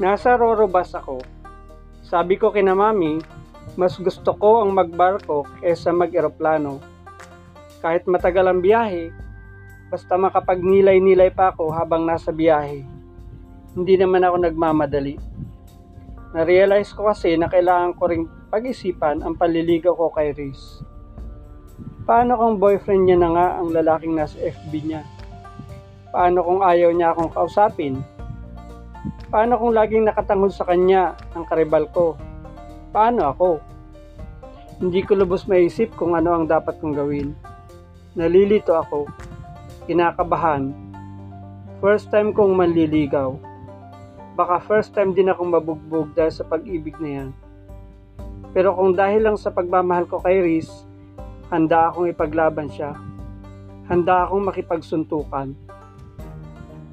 Nasa Rorobas ako. Sabi ko kina mami, mas gusto ko ang magbarko kesa mag-eroplano. Kahit matagal ang biyahe, basta makapagnilay-nilay pa ako habang nasa biyahe. Hindi naman ako nagmamadali. Na-realize ko kasi na kailangan ko ring pag-isipan ang panliligaw ko kay Riz. Paano kung boyfriend niya na nga ang lalaking nasa FB niya? Paano kung ayaw niya akong kausapin? Paano kung laging nakatanghol sa kanya ang karibal ko? Paano ako? Hindi ko lubos maisip kung ano ang dapat kong gawin. Nalilito ako. Kinakabahan. First time kong manliligaw. Baka first time din akong mabugbog dahil sa pag-ibig na yan. Pero kung dahil lang sa pagmamahal ko kay Riz, handa akong ipaglaban siya. Handa akong makipagsuntukan.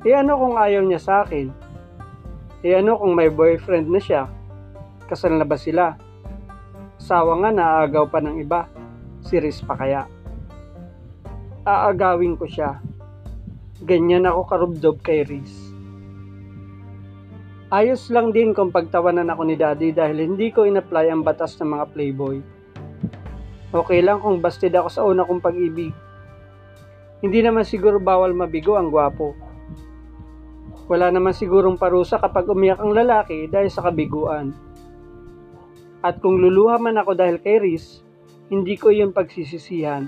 E ano kung ayaw niya sa akin? E ano kung may boyfriend na siya? Kasal na ba sila? Sawa nga naaagaw pa ng iba. Si Riz pa kaya? Aagawin ko siya. Ganyan ako karubdob kay Riz. Ayos lang din kung pagtawanan ako ni Daddy dahil hindi ko in-apply ang batas ng mga playboy. Okay lang kung bastid ako sa una kong pag-ibig. Hindi naman siguro bawal mabigo ang gwapo. Wala naman sigurong parusa kapag umiyak ang lalaki dahil sa kabiguan. At kung luluha man ako dahil kay Riz, hindi ko yung pagsisisihan.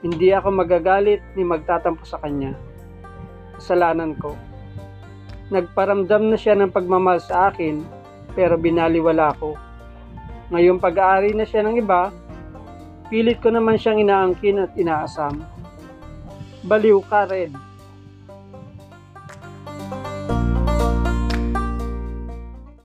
Hindi ako magagalit ni magtatampo sa kanya. Kasalanan ko. Nagparamdam na siya ng pagmamahal sa akin, pero binaliwala ko. Ngayong pag-aari na siya ng iba, pilit ko naman siyang inaangkin at inaasam. Baliw ka, Red.